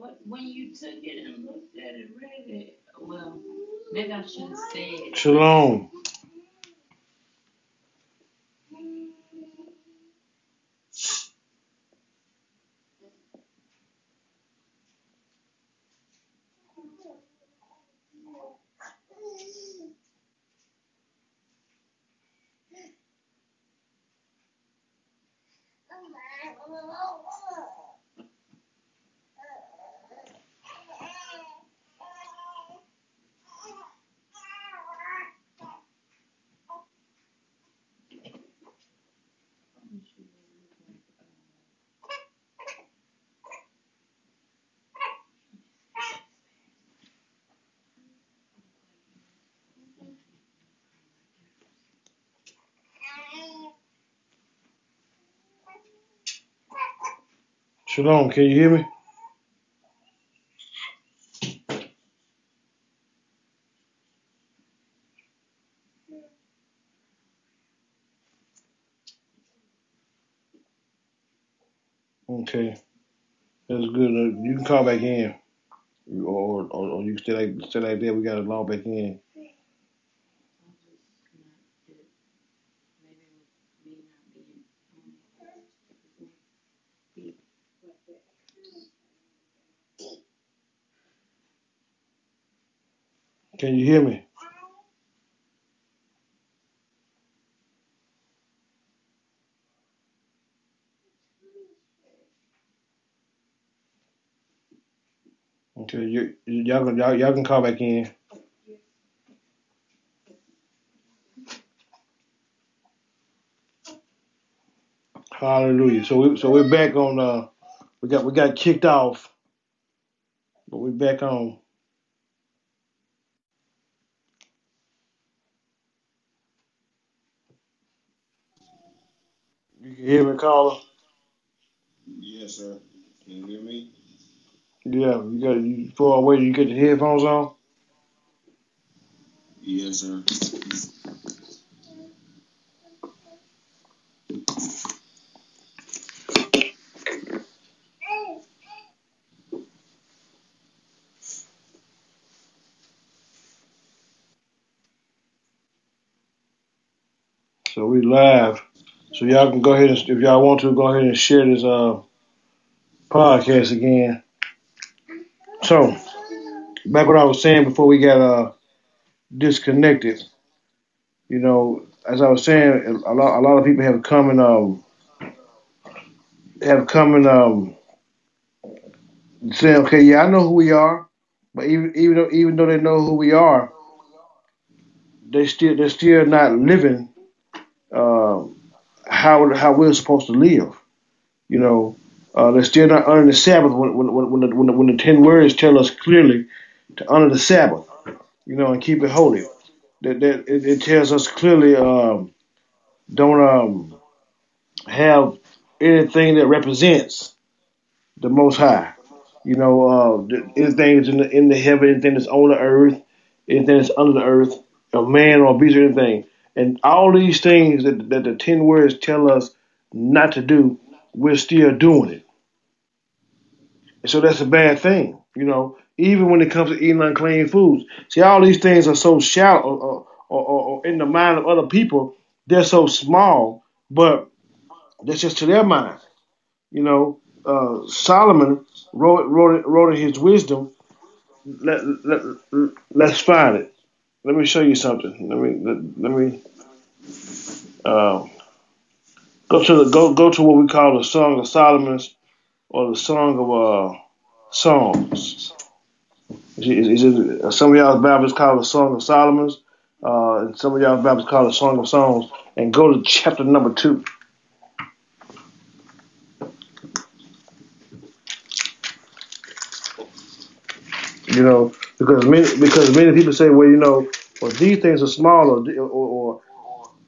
But when you took it and looked at it, read it, well, maybe I should have said. Shalom. Shalom. Can you hear me? Okay, that's good. Uh, You can call back in, or or, or you can stay like stay like that. We got to log back in. Can you hear me? Okay, you, y'all can y'all, y'all can call back in. Hallelujah. So we so we're back on. Uh, we got we got kicked off, but we're back on. You hear me, caller. Yes, sir. Can you hear me? Yeah, you got you far away. You get the headphones on. Yes, sir. So we live. So y'all can go ahead and if y'all want to go ahead and share this uh podcast again. So back what I was saying before we got uh disconnected. You know, as I was saying, a lot a lot of people have come and um have come and um saying, okay, yeah, I know who we are, but even even though even though they know who we are, they still they're still not living um how how we're supposed to live. You know, uh, they're still not honoring the Sabbath when when when when the, when the, when the ten words tell us clearly to honor the Sabbath. You know, and keep it holy. That that it, it tells us clearly um, don't um have anything that represents the Most High. You know, uh, anything that's in the in the heaven, anything that's on the earth, anything that's under the earth, a man or a beast or anything, and all these things that that the ten words tell us not to do, we're still doing it, and so that's a bad thing. You know, even when it comes to eating unclean foods. See, all these things are so shallow, or, or, or, or in the mind of other people, they're so small, but that's just to their mind. You know, uh, Solomon wrote wrote wrote in his wisdom. Let, let, let's find it. Let me show you something. Let me let, let me uh, go to the go go to what we call the Song of Solomon's or the Song of uh, Songs. It, some of y'all Bibles call it the Song of Solomon's, uh, and some of y'all Bibles call it the Song of Songs. And go to chapter number two. You know, because many because many people say, well, you know, well these things are small, or or, or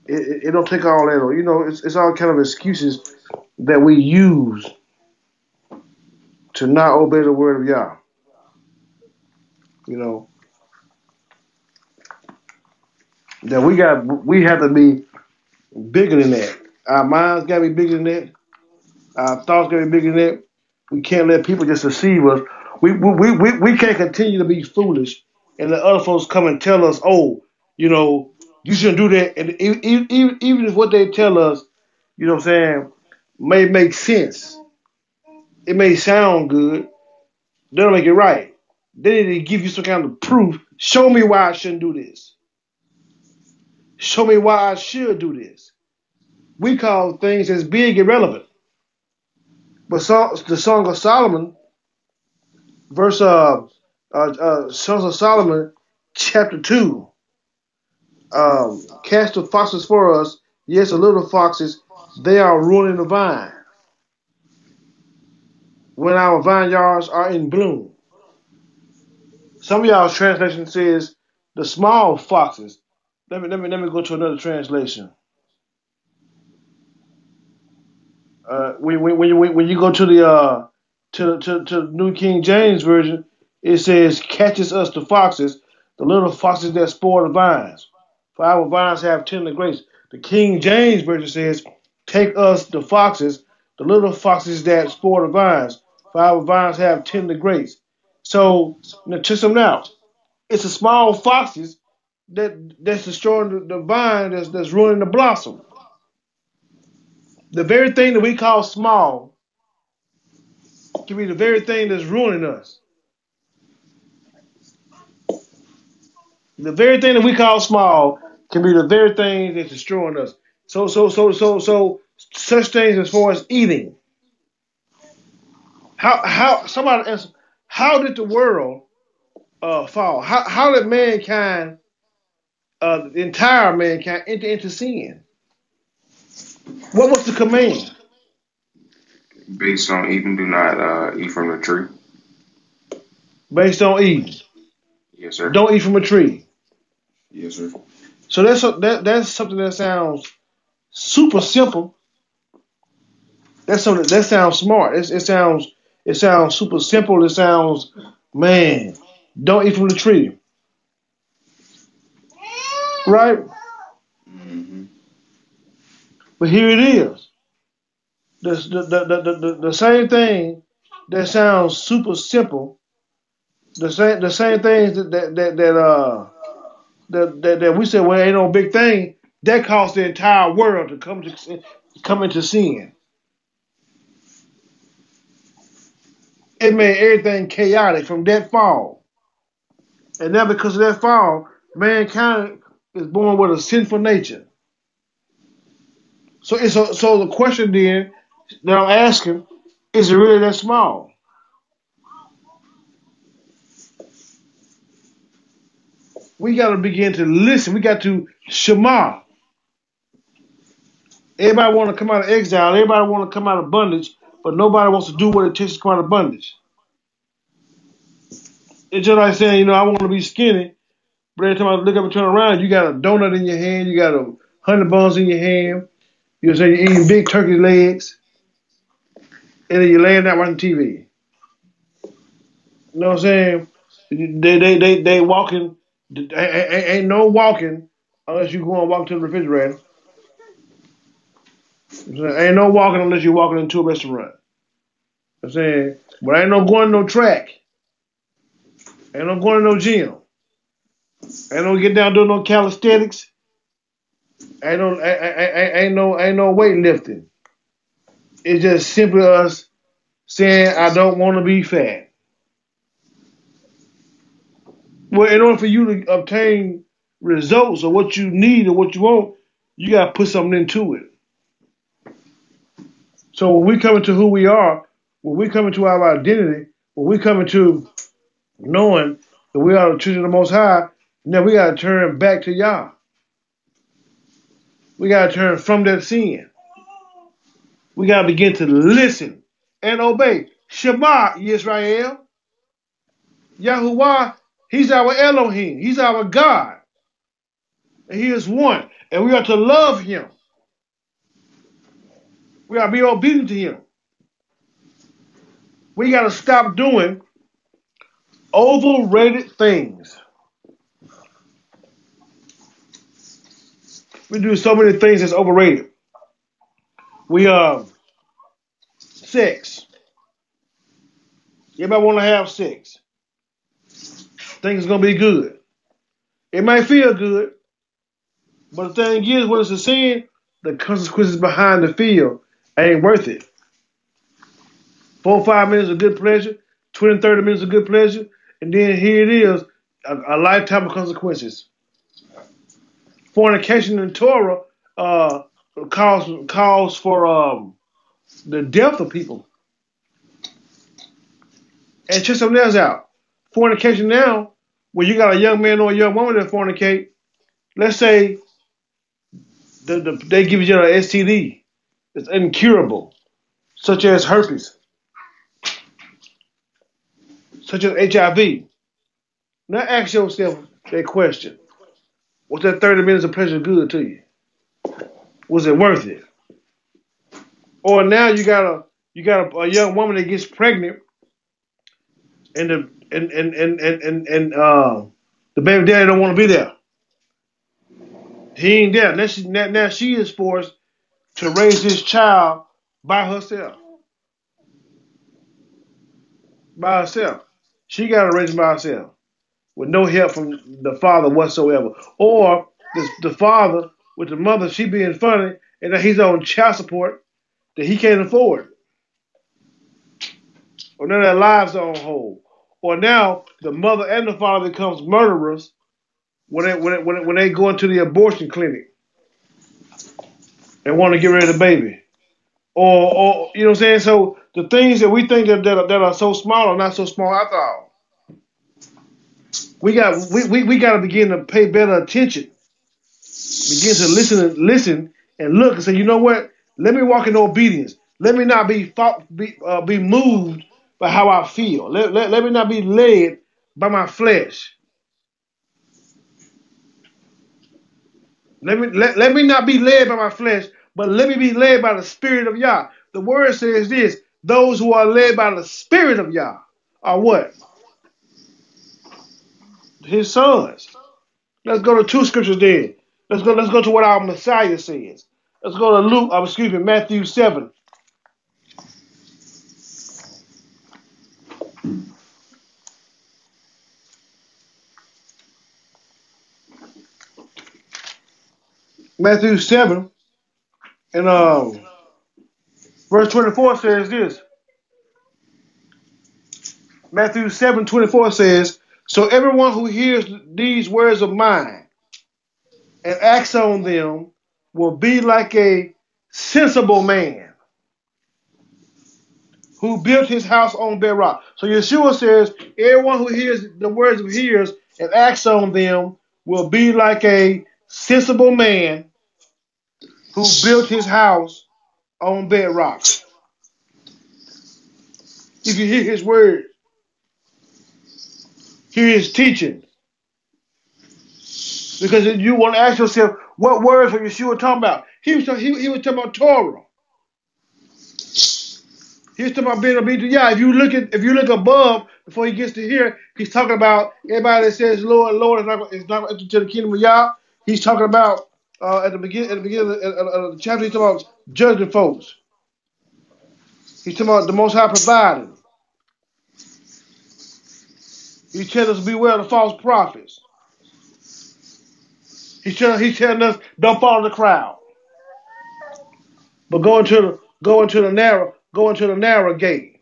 it, it don't take all that, or you know, it's it's all kind of excuses that we use to not obey the word of Yah. You know, that we got we have to be bigger than that. Our minds got to be bigger than that. Our thoughts got to be bigger than that. We can't let people just deceive us we, we, we, we can't continue to be foolish and let other folks come and tell us, oh, you know, you shouldn't do that. And even, even, if what they tell us, you know what I'm saying, may make sense, it may sound good, they don't make it right. They need to give you some kind of proof. Show me why I shouldn't do this. Show me why I should do this. We call things as big irrelevant. But so, the Song of Solomon, verse uh, uh, uh Songs of Solomon, chapter two. Um, cast the foxes for us, yes, the little foxes, they are ruining the vine. When our vineyards are in bloom. Some of y'all's translation says the small foxes. Let me let me let me go to another translation. Uh, when, when, when, you, when you go to the uh, to, to, to New King James Version, it says, catches us the foxes, the little foxes that spoil the vines. For our vines have tender grapes. The King James Version says, take us the foxes, the little foxes that spoil the vines. For our vines have tender grapes. So, now check them out. It's the small foxes that that's destroying the, the vine that's, that's ruining the blossom. The very thing that we call small can be the very thing that's ruining us. The very thing that we call small can be the very thing that's destroying us. So, so, so, so, so, such things as far as eating. How, how, somebody ask, how did the world uh, fall? How, how did mankind, uh, the entire mankind, enter into sin? What was the command? Based on even do not uh, eat from the tree. Based on eating. Yes, sir. Don't eat from a tree. Yes, sir. So that's a, that that's something that sounds super simple. That's something that sounds smart. It, it sounds it sounds super simple. It sounds man. Don't eat from the tree. Right? Mm-hmm. But here it is. The, the, the, the, the, same thing that sounds super simple. The same the same things that that, that, that uh that, that, that we said well ain't no big thing that caused the entire world to come to come into sin. It made everything chaotic from that fall. And now because of that fall, mankind is born with a sinful nature. So it's a, so the question then that I'm asking, is it really that small? We got to begin to listen. We got to shema. Everybody want to come out of exile. Everybody want to come out of bondage, but nobody wants to do what it takes to come out of bondage. It's just like saying, you know, I want to be skinny, but every time I look up and turn around, you got a donut in your hand, you got a hundred buns in your hand, you say you're eating big turkey legs, and then you're laying out watching TV. You know what I'm saying? They they they they walking. Ain't, no walking unless you go and walk to the refrigerator. Ain't no walking unless you're walking into a restaurant. I'm saying, but I ain't no going no track. Ain't no going to no gym. Ain't no get down doing no calisthenics. Ain't no ain't, ain't, ain't no ain't no weightlifting. It's just simply us saying I don't want to be fat. Well, in order for you to obtain results or what you need or what you want, you got to put something into it. So when we come into who we are, when we come into our identity, when we come into knowing that we are the children of the Most High, now we got to turn back to Yah. We got to turn from that sin. We got to begin to listen and obey. Shema Yisrael. Yahuwah, He's our Elohim. He's our God. And He is one. And we are to love Him. We got to be obedient to Him. We got to stop doing overrated things. We do so many things that's overrated. We uh six. Everybody want to have sex. Think it's gonna be good. It might feel good, but the thing is, when it's a sin, the consequences behind the feel ain't worth it. Four five minutes of good pleasure, 20, 30 minutes of good pleasure, and then here it is, a, a lifetime of consequences. Fornication in Torah uh, calls calls for um, the death of people. And check something else out. Fornication now, when you got a young man or a young woman that fornicate, let's say the, the, they give you an STD, it's incurable, such as herpes, such as HIV. Now ask yourself that question. Was that 30 minutes of pleasure good to you? Was it worth it? Or now you got a you got a, a young woman that gets pregnant and the and and and and and, and uh, the baby daddy don't want to be there. He ain't there. Now she, now, now she is forced to raise this child by herself. By herself. She got to raise him by herself with no help from the father whatsoever. Or the, the father with the mother, she being funny, and that he's on child support that he can't afford. Or now their lives are on hold. Or now the mother and the father becomes murderers when they, when, they, when, they, when they go into the abortion clinic and want to get rid of the baby. Or, or you know what I'm saying? So the things that we think that, that, are, that are so small are not so small after all. We got we, we, we got to begin to pay better attention. Begin to listen and listen and look and say, you know what? Let me walk in obedience. Let me not be be, uh, be moved by how I feel. Let, let, let me not be led by my flesh. Let me let, let me not be led by my flesh, but let me be led by the Spirit of Yah. The word says this: those who are led by the Spirit of Yah are what? His sons. Let's go to two scriptures then. Let's go. Let's go to what our Messiah says. Let's go to Luke. Uh, excuse me, Matthew seven. Matthew 7 and um, verse 24 says this. Matthew 7 24 says, So everyone who hears these words of mine and acts on them will be like a sensible man who built his house on bedrock. So Yeshua says, everyone who hears the words of hears and acts on them will be like a sensible man who built his house on bedrock. If you hear his word, hear his teaching. Because you want to ask yourself, what words were Yeshua talking about? He was, he, he was talking about Torah. He was talking about being obedient. Yeah, if you look at if you look above before he gets to here, he's talking about everybody that says Lord, Lord is not is not enter to the kingdom of Yah. He's talking about uh, at the beginning at the beginning of the, of the chapter. He's talking about judging folks. He's talking about the Most High providing. He tells us beware of the false prophets. He's telling he's telling us don't follow the crowd, but go into the go into the narrow go into the narrow gate.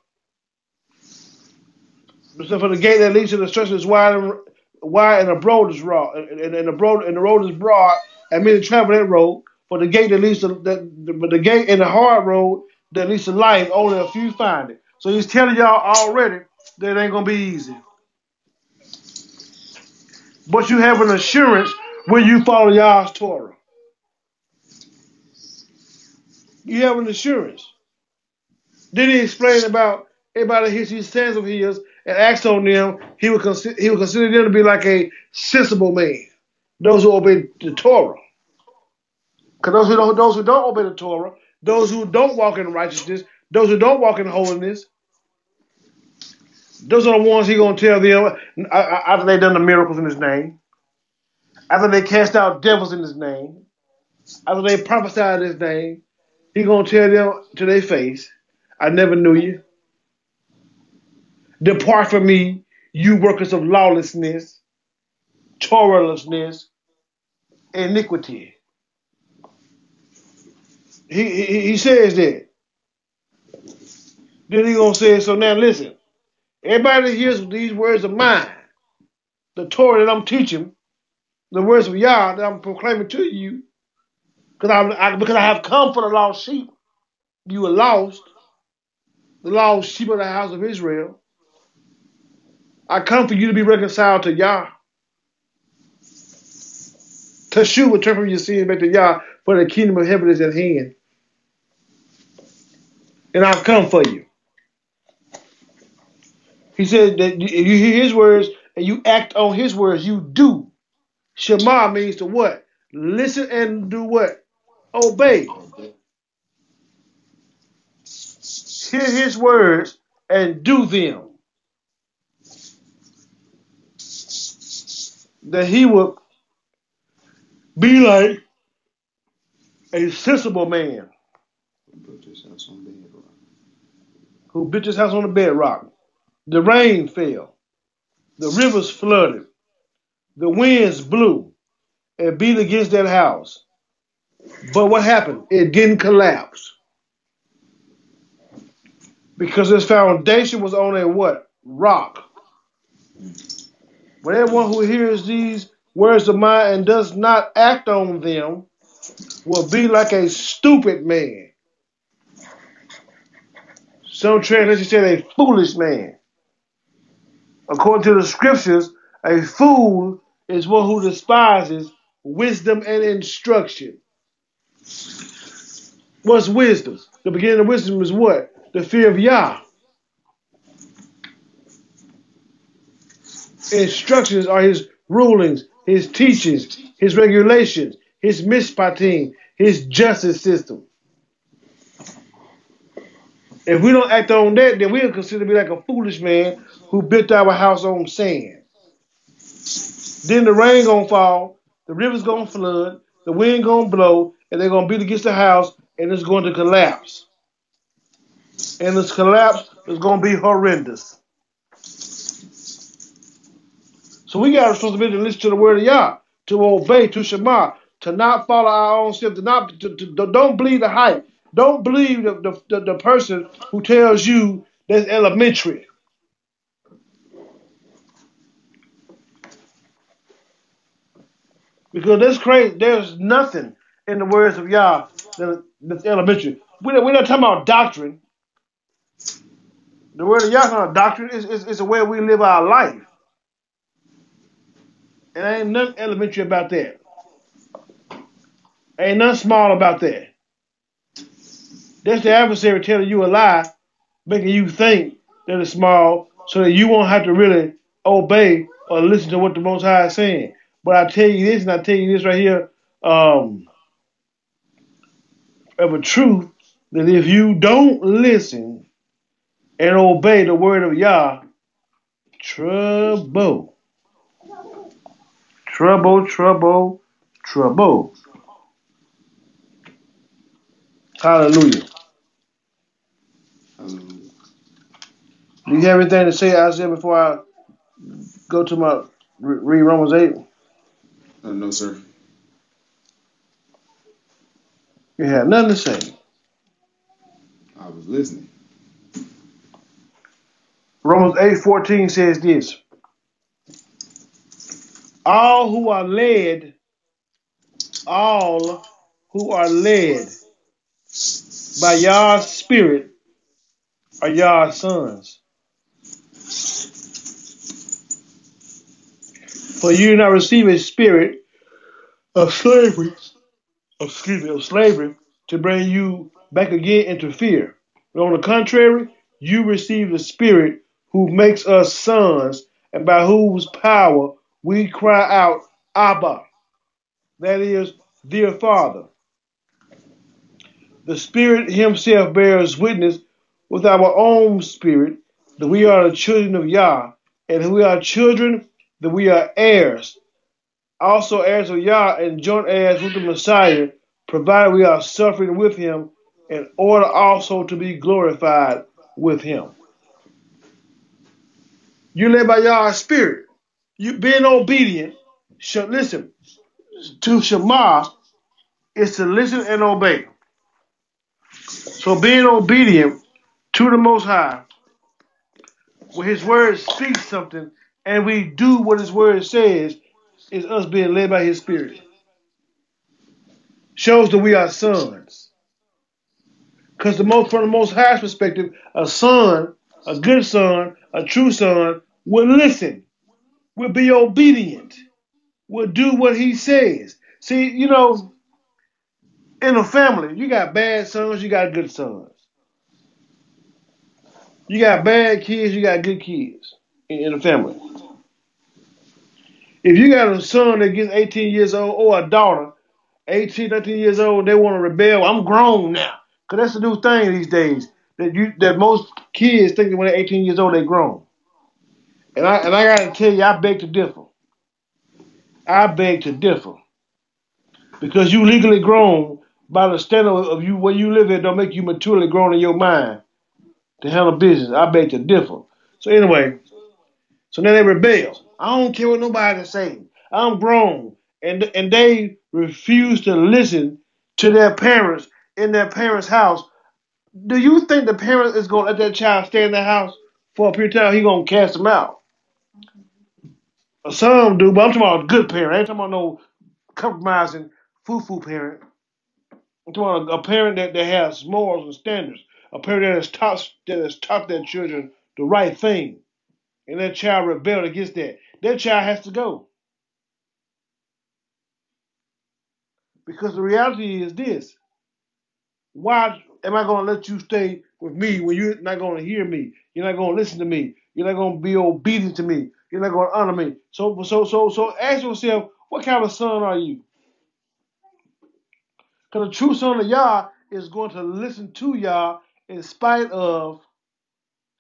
So for the gate that leads to destruction is wide and wide and the broad is broad, and, and, the broad and the road is broad, and many travel that road. For the gate that leads to the, but the gate in the hard road that leads to life, only a few find it. So he's telling y'all already that it ain't gonna be easy. But you have an assurance when you follow Yah's Torah. You have an assurance. Then he explained about everybody hears these sons of his and acts on them, he would consider he would consider them to be like a sensible man. Those who obey the Torah. Because those who don't those who don't obey the Torah, those who don't walk in righteousness, those who don't walk in holiness, those are the ones he gonna tell them after they done the miracles in his name, after they cast out devils in his name, after they prophesied his name, he gonna tell them to their face, I never knew you. Depart from me, you workers of lawlessness, Torahlessness, iniquity. He, he, he says that. Then he gonna say, so now listen. Everybody hears these words of mine, the Torah that I'm teaching, the words of Yah that I'm proclaiming to you, because I, because I have come for the lost sheep. You are lost, the lost sheep of the house of Israel. I come for you to be reconciled to Yah. Teshuva, return from your sins back to Yah, for the kingdom of heaven is at hand. And I've come for you. He said that you hear his words and you act on his words, you do. Shema means to what? Listen and do what? Obey. Hear his words and do them. That he will be like a sensible man who built his house on the bedrock. The rain fell, the rivers flooded, the winds blew and beat against that house. But what happened? It didn't collapse. Because its foundation was on a what? Rock. But everyone who hears these words of mine and does not act on them will be like a stupid man. Some translations say a foolish man. According to the scriptures, a fool is one who despises wisdom and instruction. What's wisdom? The beginning of wisdom is what? The fear of Yah. Instructions are his rulings, his teachings, his regulations, his mishpatim, his justice system. If we don't act on that, then we'll consider to be like a foolish man who built our house on sand. Then the rain gonna fall, the river's gonna flood, the wind gonna blow, and they're gonna beat against the house, and it's going to collapse. And this collapse is gonna be horrendous. So we got a responsibility to listen to the word of Yah, to obey, to Shema, to not follow our own steps, to not to- to- don't believe the hype. Don't believe the, the, the, the person who tells you that's elementary. Because that's crazy. There's nothing in the words of Yah that, that's elementary. We're not, we're not talking about doctrine. The word of Yah is not a doctrine. It's, it's, it's a way we live our life. And ain't nothing elementary about that. Ain't nothing small about that. That's the adversary telling you a lie, making you think that it's small, so that you won't have to really obey or listen to what the Most High is saying. But I tell you this, and I tell you this right here, um, of a truth that if you don't listen and obey the word of Yah, trouble, trouble, trouble, trouble. Hallelujah. Hallelujah. Do you have anything to say, Isaiah, before I go to my read Romans 8? Uh, no, sir. You have nothing to say. I was listening. Romans 8 14 says this All who are led, all who are led by Yah's Spirit are Yah's sons. For you do not receive a spirit of slavery, excuse me, of slavery to bring you back again into fear. But on the contrary, you receive the Spirit who makes us sons, and by whose power we cry out, Abba. That is, dear Father. The Spirit Himself bears witness with our own spirit that we are the children of Yah, and we are children, that we are heirs, also heirs of Yah and joint heirs with the Messiah, provided we are suffering with Him, in order also to be glorified with Him. You led by Yah's spirit. You being obedient. Listen to Shema is to listen and obey. So being obedient to the Most High, when His Word speaks something, and we do what His Word says, is us being led by His Spirit. Shows that we are sons. Because the most, from the Most High's perspective, a son, a good son, a true son, will listen, will be obedient, will do what He says. See, you know, in a family, you got bad sons, you got good sons. You got bad kids, you got good kids in, the family. If you got a son that gets 18 years old or a daughter, 18, 19 years old, they want to rebel. I'm grown now. Cause that's the new thing these days. That you that most kids think that when they're 18 years old, they're grown. And I and I gotta tell you, I beg to differ. I beg to differ. Because you legally grown by the standard of you where you live at don't make you maturely grown in your mind to handle business. I beg to differ. So anyway, so now they rebel. I don't care what nobody say. I'm grown, and and they refuse to listen to their parents in their parents' house. Do you think the parent is gonna let that child stay in the house for a period of time? He gonna cast them out. Some do, but I'm talking about a good parent. I ain't talking about no compromising foo-foo parent. I'm talking about a parent that, that has morals and standards. A parent that has taught that has taught their children the right thing, and that child rebelled against that. That child has to go because the reality is this: Why am I going to let you stay with me when you're not going to hear me? You're not going to listen to me. You're not going to be obedient to me. You're not going to honor me. So, so, so, so, ask yourself, what kind of son are you? Because a true son of Yah is going to listen to Yah in spite of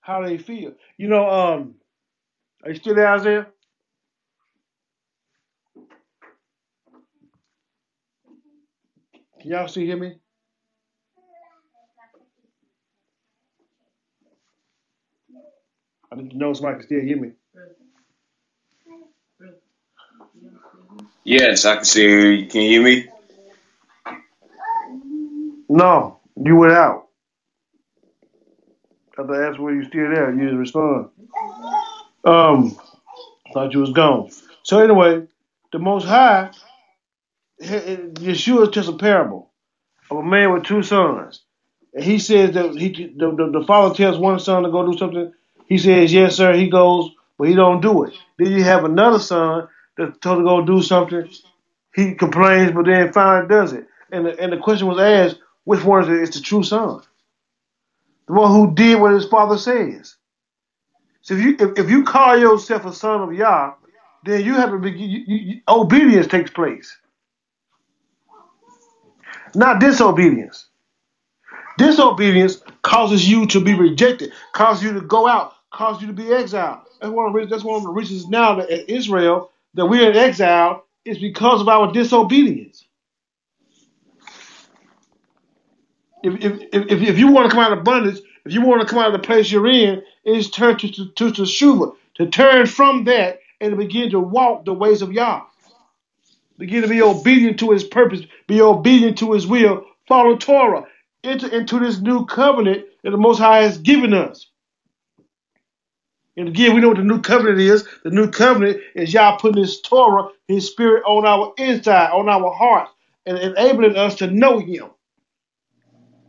how they feel. You know, um, are you still there, Isaiah? Can y'all still hear me? I to know somebody can still hear me. Yes, I can see you. Can you hear me? No, you went out. After I asked were you still there, you didn't respond. Um, thought you was gone. So anyway, the Most High, Yeshua tells a parable of a man with two sons, and he says that he the, the, the father tells one son to go do something. He says yes, sir. He goes, but he don't do it. Then you have another son that's told to go do something. He complains, but then finally does it. And the, and the question was asked, which one is the, is the true son? The one who did what his father says. So if you if, if you call yourself a son of Yah, then you have to be you, you, obedience takes place, not disobedience. Disobedience causes you to be rejected, causes you to go out, causes you to be exiled. That's one of the, that's one of the reasons now that in Israel that we're in exile is because of our disobedience. If if, if, if you want to come out of bondage, if you want to come out of the place you're in, it's turn to to, to, to Shuva, to turn from that and to begin to walk the ways of Yah. Begin to be obedient to his purpose, be obedient to his will, follow Torah, enter into this new covenant that the Most High has given us. And again, we know what the new covenant is. The new covenant is Yah putting his Torah, his spirit on our inside, on our hearts, and enabling us to know him,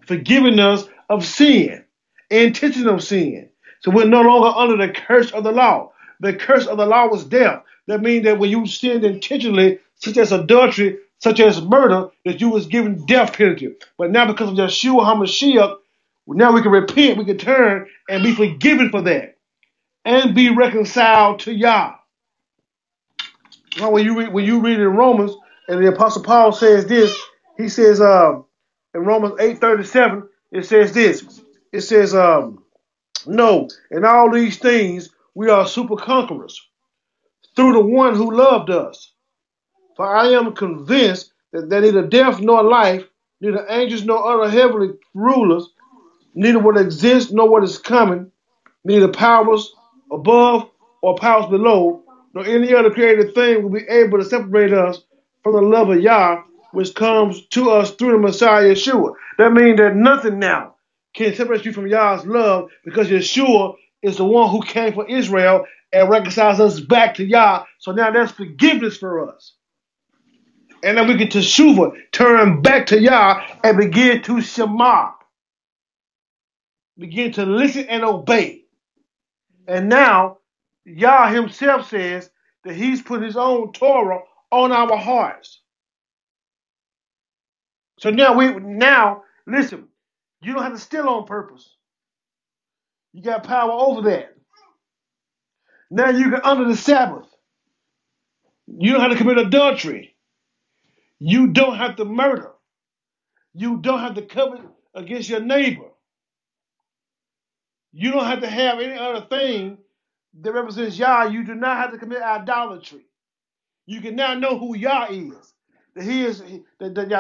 forgiving us of sin, intentional sin. So we're no longer under the curse of the law. The curse of the law was death. That means that when you sinned intentionally, such as adultery, such as murder, that you was given death penalty. But now because of Yeshua HaMashiach, now we can repent, we can turn and be forgiven for that. And be reconciled to Yah. Now, when you read when you read in Romans, and the Apostle Paul says this, he says um in Romans 8:37, it says this. It says, um, no, in all these things we are super conquerors through the one who loved us. For I am convinced that, that neither death nor life, neither angels nor other heavenly rulers, neither what exists nor what is coming, neither powers above or powers below, nor any other created thing will be able to separate us from the love of Yah, which comes to us through the Messiah Yeshua. That means that nothing now can separate you from Yah's love because Yeshua is the one who came for Israel and reconciles us back to Yah. So now there's forgiveness for us. And then we get to Shuva, turn back to Yah and begin to Shema. Begin to listen and obey. And now Yah himself says that he's put his own Torah on our hearts. So now we now listen, you don't have to steal on purpose. You got power over that. Now you can under the Sabbath. You don't have to commit adultery. You don't have to murder. You don't have to covet against your neighbor. You don't have to have any other thing that represents Yah. You do not have to commit idolatry. You can now know who Yah is. That He is that, that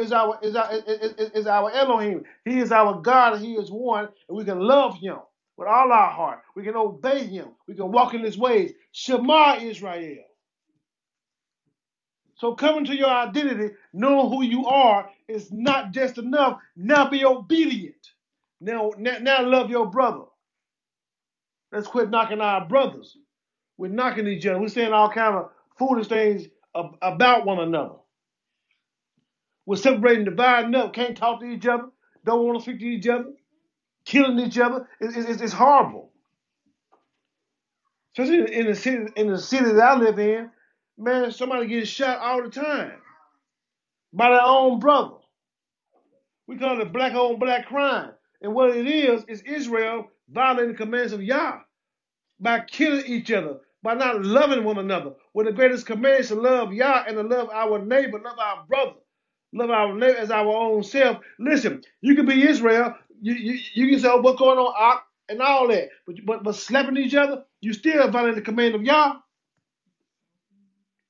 is our is our is, is our Elohim. He is our God and He is one, and we can love Him with all our heart. We can obey Him. We can walk in His ways. Shema Israel. So coming to your identity, knowing who you are, is not just enough. Now be obedient. Now, now, now love your brother. Let's quit knocking our brothers. We're knocking each other. We're saying all kind of foolish things about one another. We're separating, dividing up, can't talk to each other, don't want to speak to each other, killing each other. It- it's, it's horrible. Especially in, in the city, in the city that I live in, man, somebody gets shot all the time by their own brother. We call it black on black crime. And what it is, is Israel violating the commands of Yah by killing each other, by not loving one another. When the greatest command is to love Yah and to love our neighbor, love our brother, love our neighbor as our own self. Listen, you can be Israel, you, you, you can say, oh, what's going on, and all that. But, but, but slapping each other, you still violating the command of Yah.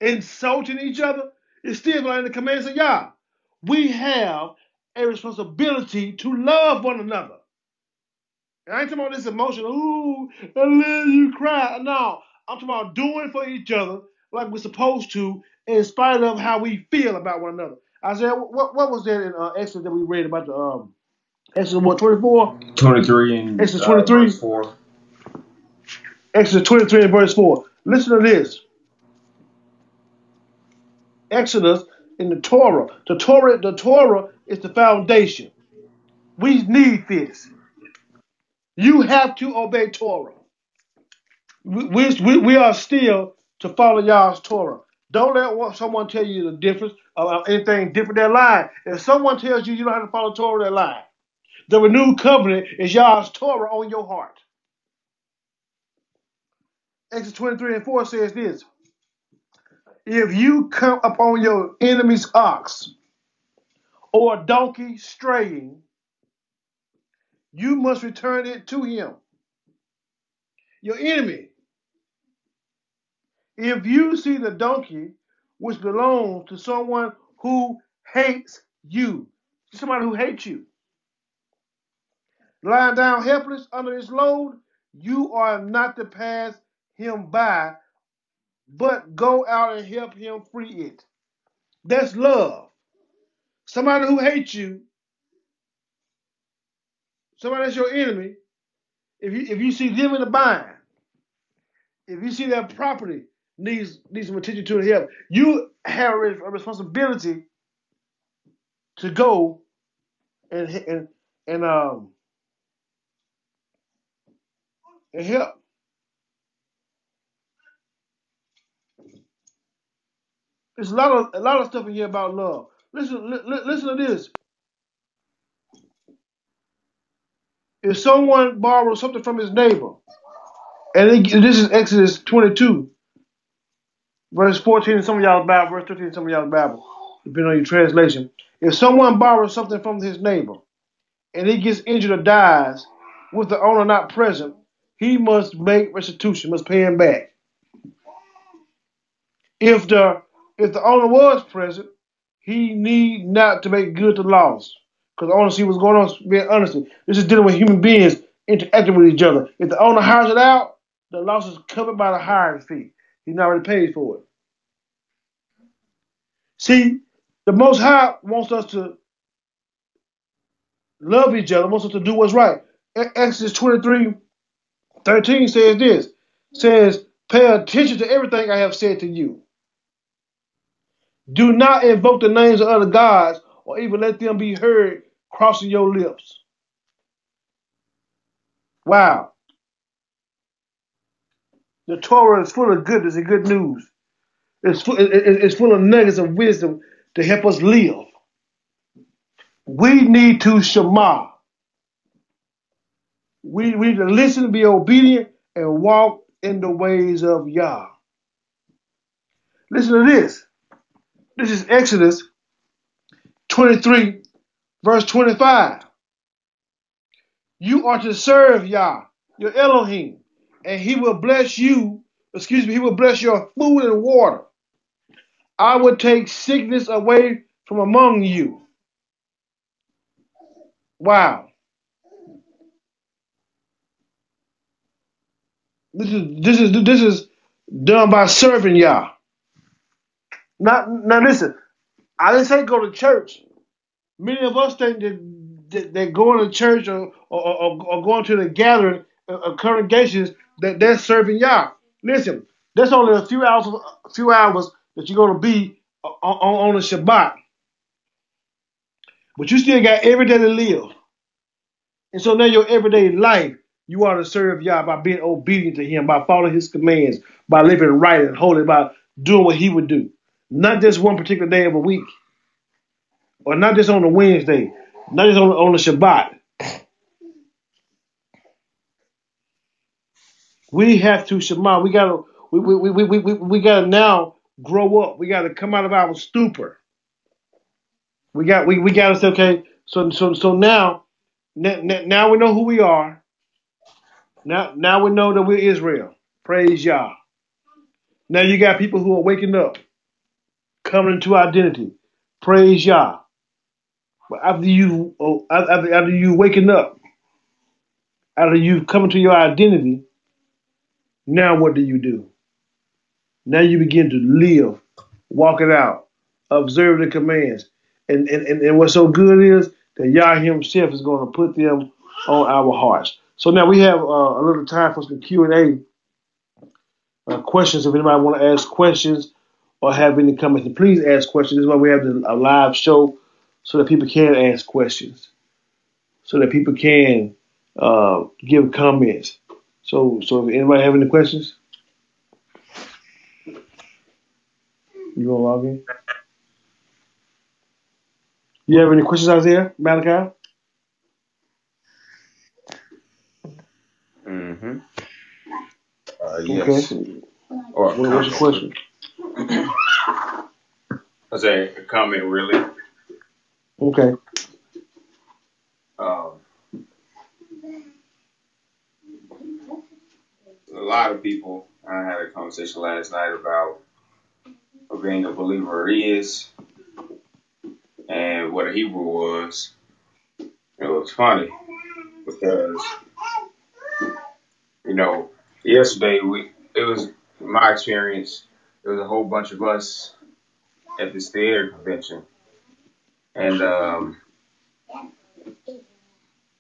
Insulting each other, is still violating the commands of Yah. We have a responsibility to love one another. And I ain't talking about this emotional, ooh, I love you, cry. No, I'm talking about doing for each other like we're supposed to, in spite of how we feel about one another. Isaiah, what, what was that in uh, Exodus that we read about the um, Exodus what 24? 23 and Exodus uh, 23? verse 4. Exodus 23 and verse 4. Listen to this. Exodus in the Torah. The Torah, the Torah is the foundation. We need this. You have to obey Torah. We, we, we are still to follow Yah's Torah. Don't let someone tell you the difference or anything different. They're lying. If someone tells you you don't have to follow Torah, they're lying. The renewed covenant is Yah's Torah on your heart. Exodus 23 and 4 says this If you come upon your enemy's ox or donkey straying, you must return it to him. Your enemy. If you see the donkey which belongs to someone who hates you, somebody who hates you, lying down helpless under his load, you are not to pass him by, but go out and help him free it. That's love. Somebody who hates you, somebody that's your enemy, if you if you see them in a bind, if you see their property needs needs some attention to and help, you have a responsibility to go and and and um and help. There's a lot of a lot of stuff in here about love. Listen, li- li- listen to this. If someone borrows something from his neighbor, and it, this is Exodus 22, verse 14 in some of y'all's Bible, verse 13 in some of y'all's Bible, depending on your translation. If someone borrows something from his neighbor, and he gets injured or dies with the owner not present, he must make restitution, must pay him back. If the if the owner was present, he need not to make good the loss. Because see what's going on, being honest. This is dealing with human beings interacting with each other. If the owner hires it out, The loss is covered by the hiring fee. He's already paid for it. See, the Most High wants us to love each other, wants us to do what's right. Exodus 23 13 says this says, Pay attention to everything I have said to you. Do not invoke the names of other gods or even let them be heard crossing your lips. Wow. The Torah is full of goodness and good news. It's full, it- it- it's full of nuggets of wisdom to help us live. We need to Shema. We, we need to listen, be obedient, and walk in the ways of Yah. Listen to this. This is Exodus 23, verse 25. You are to serve Yah, your Elohim, and he will bless you, excuse me, he will bless your food and water. I will take sickness away from among you. Wow. This is this is this is done by serving Yah. Not now listen, I didn't say go to church. Many of us think that that, that going to church or or, or, or going to the gathering uh, uh, congregations that they're serving Yah. Listen, that's only a few hours a few hours that you're to be on, on, on a Shabbat, but you still got every day to live. And so now your everyday life, you are to serve Yah by being obedient to Him, by following His commands, by living right and holy, by doing what He would do. Not just one particular day of a week, or not just on a Wednesday, not just on, on the Shabbat. We have to Shema. We gotta we we, we, we, we, we gotta now grow up. We gotta come out of our stupor. We got we, we gotta say, okay, so so so now now we know who we are. Now now we know that we're Israel. Praise Yah. Now you got people who are waking up, coming into identity. Praise Yah. But after you oh, after, after you waking up, after you coming to your identity, now what do you do? Now you begin to live, walk it out, observe the commands. And and, and, and what's so good is that Yah himself is going to put them on our hearts. So now we have uh, a little time for some Q&A uh, questions. If anybody want to ask questions or have any comments, please ask questions. This is why we have a live show so that people can ask questions, so that people can uh, give comments. So, so if anybody have any questions, you gonna log in? You have any questions, Isaiah Malachi? Mm-hmm. Uh, Okay. Or What, what's your question? I say a comment really. Okay. Um, a lot of people. I had a conversation last night about being a believer is and what a Hebrew was. It was funny because you know yesterday we it was my experience. There was a whole bunch of us at this theater convention, and um,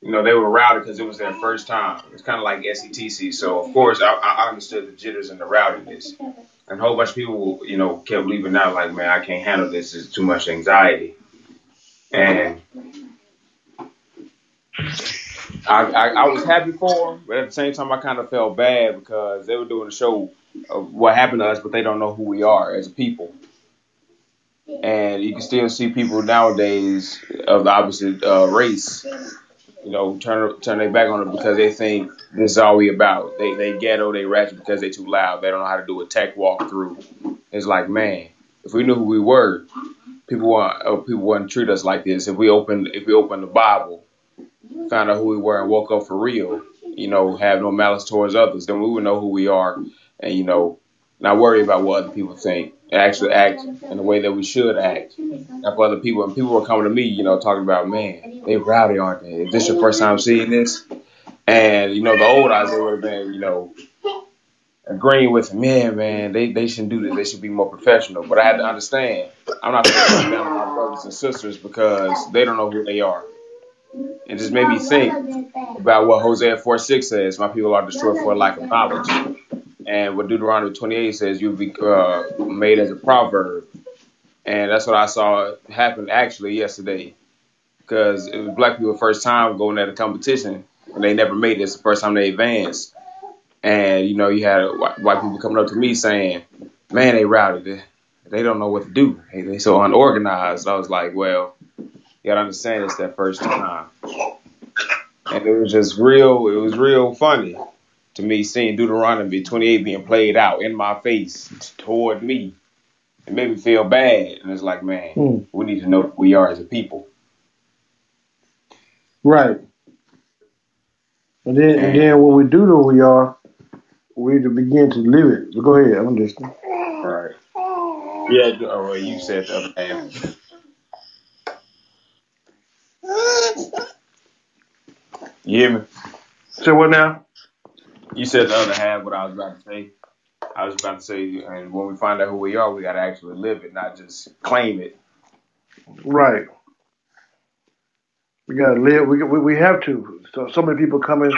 you know they were rowdy because it was their first time. It's kind of like SETC, so of course I, I understood the jitters and the rowdiness. And a whole bunch of people, you know, kept leaving out like, man, I can't handle this. It's too much anxiety. And I, I, I was happy for them, but at the same time, I kind of felt bad because they were doing a show of what happened to us, but they don't know who we are as a people. And you can still see people nowadays of the opposite uh, race, you know, turn turn their back on it because they think this is all we about. They they ghetto, they ratchet because they too loud. They don't know how to do a tech walkthrough. It's like, man, if we knew who we were, people want uh, people wouldn't treat us like this. If we open if we open the Bible, found out who we were and woke up for real, you know, have no malice towards others, then we would know who we are and you know, not worry about what other people think. And actually act in the way that we should act. Not for other people. And people were coming to me, you know, talking about, man, they rowdy, aren't they? Is this your first time seeing this? And, you know, the old Isaiah would have been, you know, agreeing with. Yeah, man, they, they shouldn't do this. They should be more professional. But I had to understand, I'm not going to put my brothers and sisters because they don't know who they are. And just made me think about what Hosea 4 6 says My people are destroyed for lack of knowledge. And what Deuteronomy 28 says, you'll be uh, made as a proverb. And that's what I saw happen actually yesterday. Because it was black people first time going at a competition and they never made it. It's the first time they advanced. And, you know, you had white people coming up to me saying, man, they routed it. They don't know what to do. They, they so unorganized. I was like, well, you gotta understand it's that first time. And it was just real, it was real funny to me seeing Deuteronomy 28 being played out in my face toward me. It made me feel bad. And it's like, man, hmm. we need to know who we are as a people. Right. And then, and, and then when we do know who we are, we need to begin to live it. But go ahead, I'm listening. Right. Yeah, oh, well, you said the other half. You hear me? Say what now? You said the other half, what I was about to say. I was about to say, and when we find out who we are, we got to actually live it, not just claim it. Right. We got to live. We, we we have to. So so many people coming,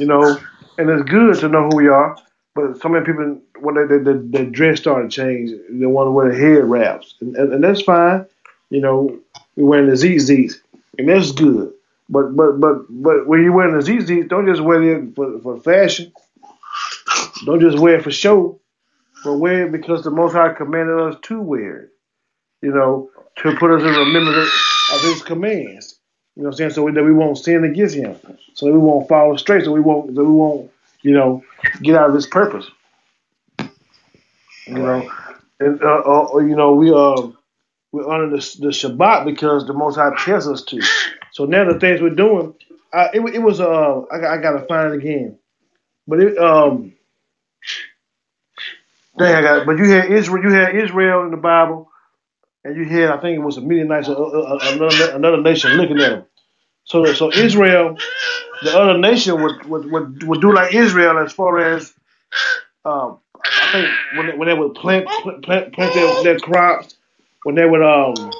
you know, and it's good to know who we are. But so many people, when they, they, they, their dress started change, they want to wear head wraps, and, and, and that's fine. You know, we wearing the ZZs, and that's good. But but but but when you're wearing the ZZs, don't just wear it for, for fashion. Don't just wear it for show, but wear it because the Most High commanded us to wear it. You know, to put us in remembrance of His commands. You know what I'm saying? So that we won't sin against Him, so that we won't fall astray, so we won't, so we won't, you know, get out of His purpose. You know, and uh, uh, you know we uh we honor the, the Shabbat because the Most High tells us to. So now the things we're doing, uh, it, it was uh, I, I gotta find it again, but it um, dang, I got. But you had Israel, you had Israel in the Bible, and you had I think it was a Midianites, uh, uh, another another nation looking at them. So so Israel, the other nation would would would, would do like Israel as far as um, I think when they, when they would plant plant, plant their, their crops, when they would um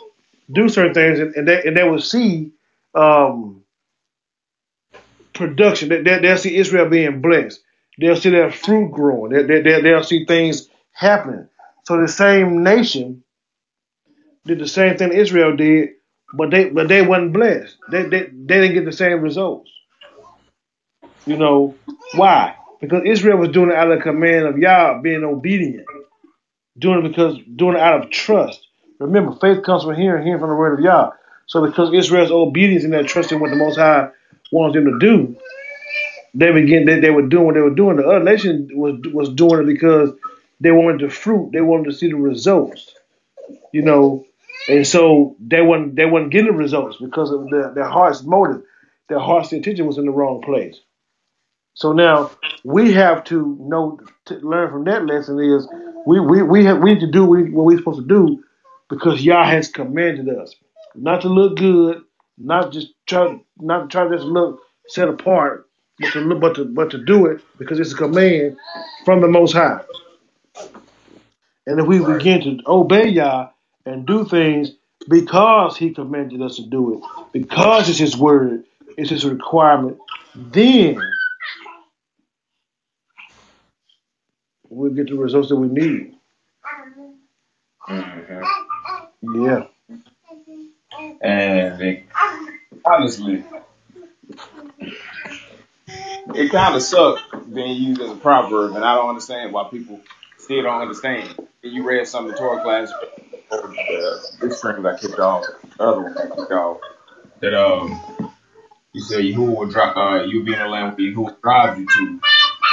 do certain things, and, and they and they would see um, production. They, they, will see Israel being blessed. They'll see their fruit growing. They, they, they'll see things happening. So the same nation did the same thing Israel did, but they but they wasn't blessed. They, they, they didn't get the same results. You know why? Because Israel was doing it out of the command of Yah, being obedient, doing it because doing it out of trust. Remember, faith comes from hearing, hearing from the word of Yah. So because Israel's obedience and their trust in what the Most High wants them to do, they begin they, they were doing what they were doing. The other nation was was doing it because they wanted the fruit, they wanted to see the results, you know, and so they weren't they weren't getting the results because of their, their heart's motive, their heart's intention was in the wrong place. So now we have to know to learn from that lesson is we we we have we need to do what we're supposed to do because Yah has commanded us not to look good, not just try, not try to just look set apart, but to but to but to do it because it's a command from the Most High. And if we begin to obey Yah and do things because He commanded us to do it, because it's His word, it's His requirement, then we'll get the results that we need. Mm-hmm. Yeah. And it, honestly, it kind of sucks being used as a proverb, and I don't understand why people still don't understand. You read some of the Torah class, uh, this string I kicked off, the other one I kicked off, that um, you said Yahuwah will drive, uh, you be in the land where Yahuwah drives you to.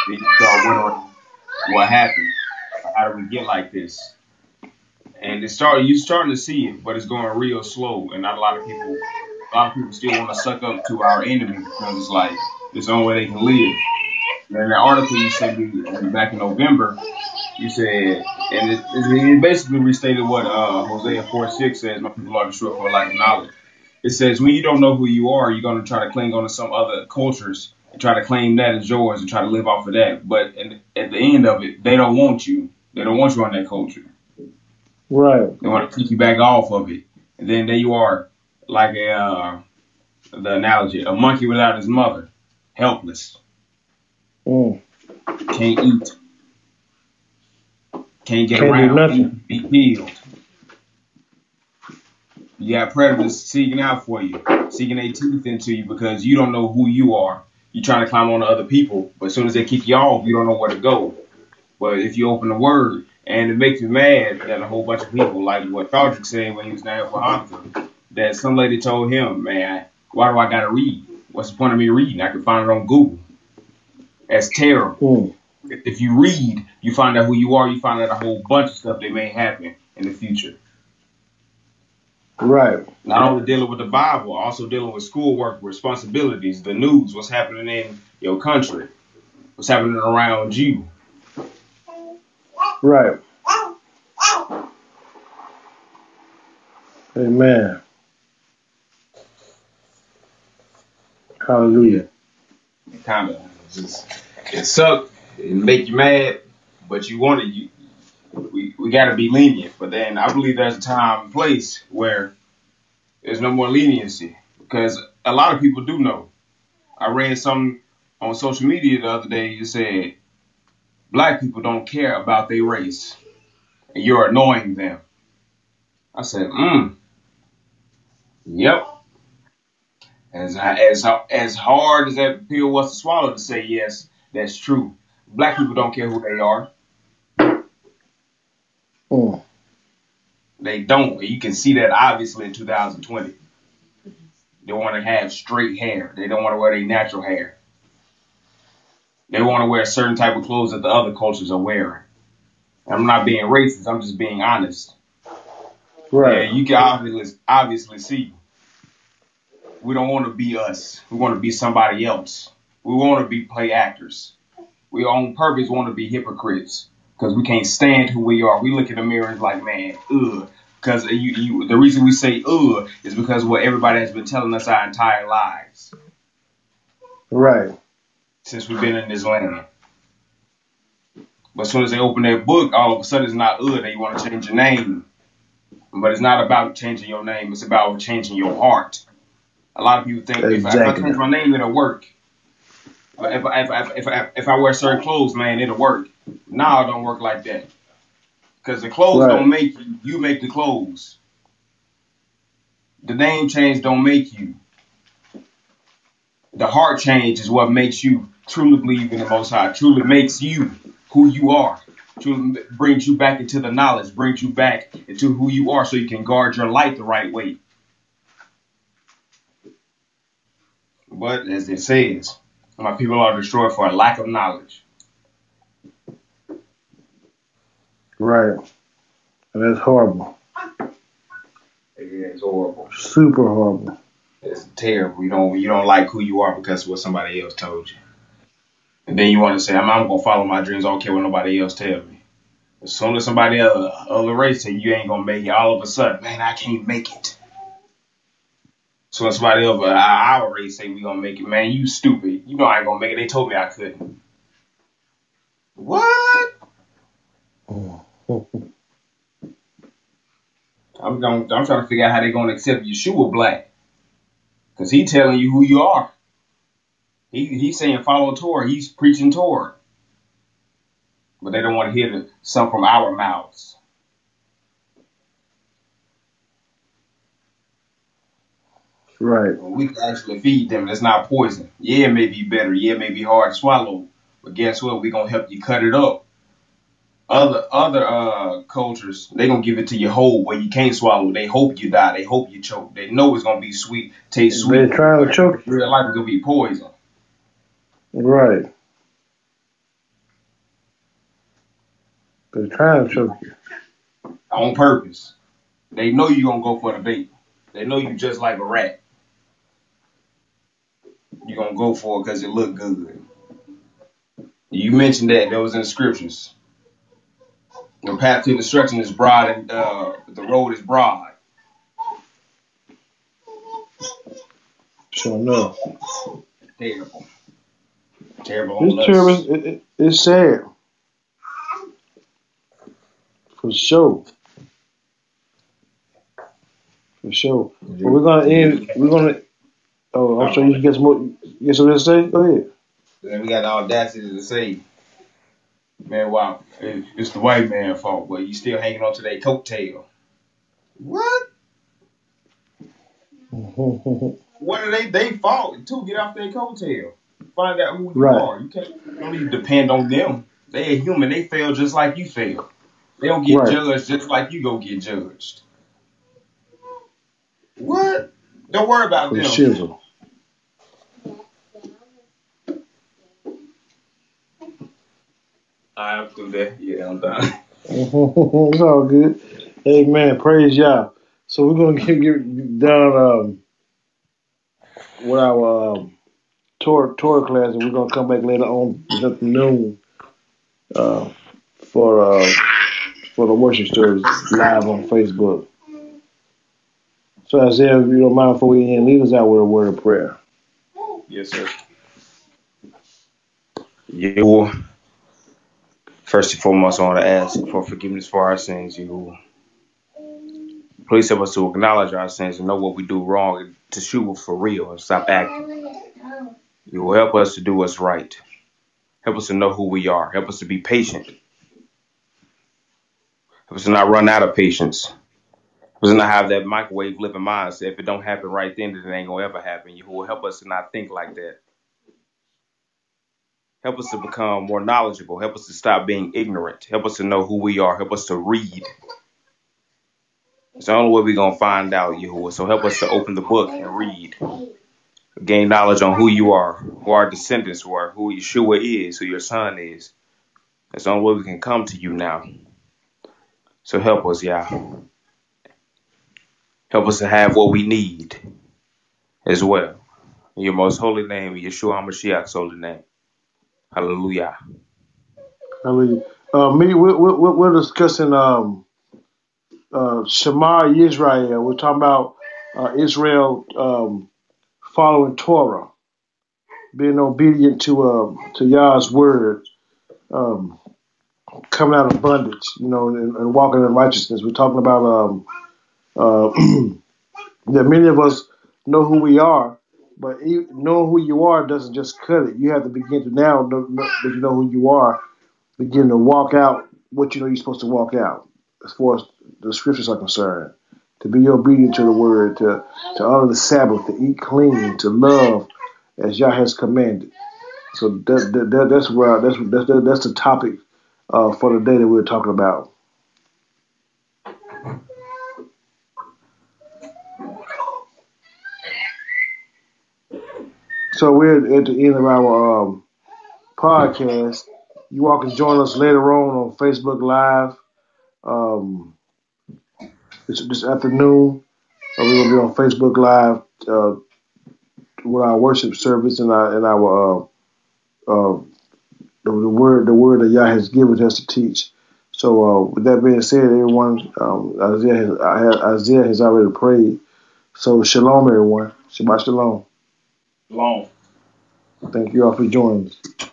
Then you start wondering what happened. How did we get like this? And it started. You starting to see it, but it's going real slow, and not a lot of people. A lot of people still want to suck up to our enemy because it's like it's the only way they can live. And in article you sent me back in November, you said, and it, it basically restated what uh, Hosea 4 6 says, My people are destroyed for lack of knowledge. It says, when you don't know who you are, you're going to try to cling on to some other culture's and try to claim that as yours and try to live off of that. But at the end of it, they don't want you. They don't want you on that culture. Right. They want to kick you back off of it, and then there you are, like a uh, the analogy, a monkey without his mother, helpless, Mm. can't eat, can't get Can't do around, nothing. be healed. You got predators seeking out for you, seeking their teeth into you because you don't know who you are. You're trying to climb on to other people, but as soon as they kick you off, you don't know where to go. But if you open the word, and it makes me mad that a whole bunch of people, like what Thodrick said when he was down for Hanukkah, that some lady told him, man, why do I gotta read? What's the point of me reading? I can find it on Google. That's terrible. Mm. If you read, you find out who you are, you find out a whole bunch of stuff that may happen in the future. Right. Not only dealing with the Bible, also dealing with schoolwork, responsibilities, the news, what's happening in your country, what's happening around you. Right. Amen. Hallelujah. It kind of just it suck, it make you mad, but you want to you. We, we got to be lenient, but then I believe there's a time and place where there's no more leniency because a lot of people do know. I read some on social media the other day. You said black people don't care about their race, and you're annoying them. I said, mm, yep. As as as hard as that pill was to swallow to say yes, that's true. Black people don't care who they are. Mm. They don't. You can see that obviously in 2020. They want to have straight hair. They don't want to wear their natural hair. They want to wear a certain type of clothes that the other cultures are wearing. I'm not being racist. I'm just being honest. Right. Yeah, you can obviously obviously see. We don't want to be us. We want to be somebody else. We want to be play actors. We on purpose want to be hypocrites because we can't stand who we are. We look in the mirror and like, man, ugh. Because you, you, the reason we say ugh is because what everybody has been telling us our entire lives Right. Since we've been in this land. But as soon as they open their book, all of a sudden it's not ugh. They want to change your name. But it's not about changing your name. It's about changing your heart. A lot of people think if, I, if I change my name, it'll work. If, I- if, I- if, I- if I wear certain clothes, man, it'll work. No, it don't work like that. Because the clothes Right. don't make you. You make the clothes. The name change don't make you. The heart change is what makes you truly believe in the Most High. Truly makes you who you are. Truly brings you back into the knowledge. Brings you back into who you are, so you can guard your life the right way. But as it says, my people are destroyed for a lack of knowledge. Right. And that's horrible. It's horrible. Super horrible. It's terrible. You don't you don't like who you are because of what somebody else told you. And then you want to say, I'm, I'm gonna follow my dreams. I don't care what nobody else tell me. As soon as somebody other other race say you ain't gonna make it, all of a sudden, man, I can't make it. So when somebody of our- our race say we gonna make it, man, you stupid. You know I ain't gonna make it. They told me I couldn't. What? I'm going. I'm trying to figure out how they gonna accept Yeshua black, cause he telling you who you are. He he's saying follow Torah. He's preaching Torah, but they don't want to hear the, some from our mouths. Right. We can actually feed them. It's not poison. Yeah, it may be better. Yeah, it may be hard to swallow, but guess what? We're gonna help you cut it up. Other other uh cultures, they gonna give it to you whole where you can't swallow. They hope you die. They hope you choke. They know it's gonna be sweet, taste sweet. They're trying to choke you. Real life is gonna be poison. Right. They're trying to choke you. on purpose. They know you're gonna go for the bait. They know you just like a rat. You're gonna go for it because it look good. You mentioned that that was in the scriptures. The path to destruction is broad, and uh, the road is broad. Sure enough. Terrible. Terrible It's terrible. It, it, it's sad. For sure. For sure. But we're gonna end. We're gonna. Oh, I'm sure you can get some more. You get something to say? Go ahead. Then we got the audacity to say, man, wow, it- eh, it's the white man's fault, but you still hanging on to that coattail. What? What are they? They fault too. Get off their coattail. Find out who you Right. are. You can't. You don't even depend on them. They a human. They fail just like you fail. They don't get Right. judged just like you go get judged. What? Don't worry about For them. shizzle. I'm through that. Yeah, I'm done. it's all good. Amen. Praise Yah. So we're gonna get, get done um, with our um, tour tour class, and we're gonna come back later on this afternoon uh, for uh, for the worship service live on Facebook. So Isaiah, if you don't mind, before we end, lead us out with a word of prayer. Yes, sir. You. First and foremost, I want to ask for forgiveness for our sins. You. Please help us to acknowledge our sins and know what we do wrong and to shoot for real and stop acting. You will help us to do what's right. Help us to know who we are. Help us to be patient. Help us to not run out of patience. Help us to not have that microwave living mindset. If it don't happen right then, then it ain't gonna ever happen. You will help us to not think like that. Help us to become more knowledgeable. Help us to stop being ignorant. Help us to know who we are. Help us to read. It's the only way we're to find out, Yahuwah. So help us to open the book and read. Gain knowledge on who you are, who our descendants were, who Yeshua is, who your son is. That's the only way we can come to you now. So help us, Yah. Help us to have what we need as well. In your most holy name, Yeshua HaMashiach's holy name. Hallelujah. Hallelujah. Uh, me, we're, we're, we're discussing um, uh, Shema Israel. We're talking about uh, Israel um, following Torah, being obedient to uh, to Yah's word, um, coming out of bondage, you know, and, and walking in righteousness. We're talking about um, uh, that many of us know who we are, but knowing who you are doesn't just cut it. You have to begin to now that you know who you are, begin to walk out what you know you're supposed to walk out, as far as the scriptures are concerned. To be obedient to the word, to to honor the Sabbath, to eat clean, to love as Yah has commanded. So that, that, that that's where that's that's that's the topic uh, for the day that we're talking about. So we're at the end of our um, podcast. You all can join us later on on Facebook Live um, this, this afternoon. Uh, we're gonna be on Facebook Live uh, with our worship service and our and our uh, uh, the, the word the word that Yah has given us to teach. So uh, with that being said, everyone, um, Isaiah has, Isaiah has already prayed. So shalom, everyone. Shabbat shalom. Long. Thank you all for joining us.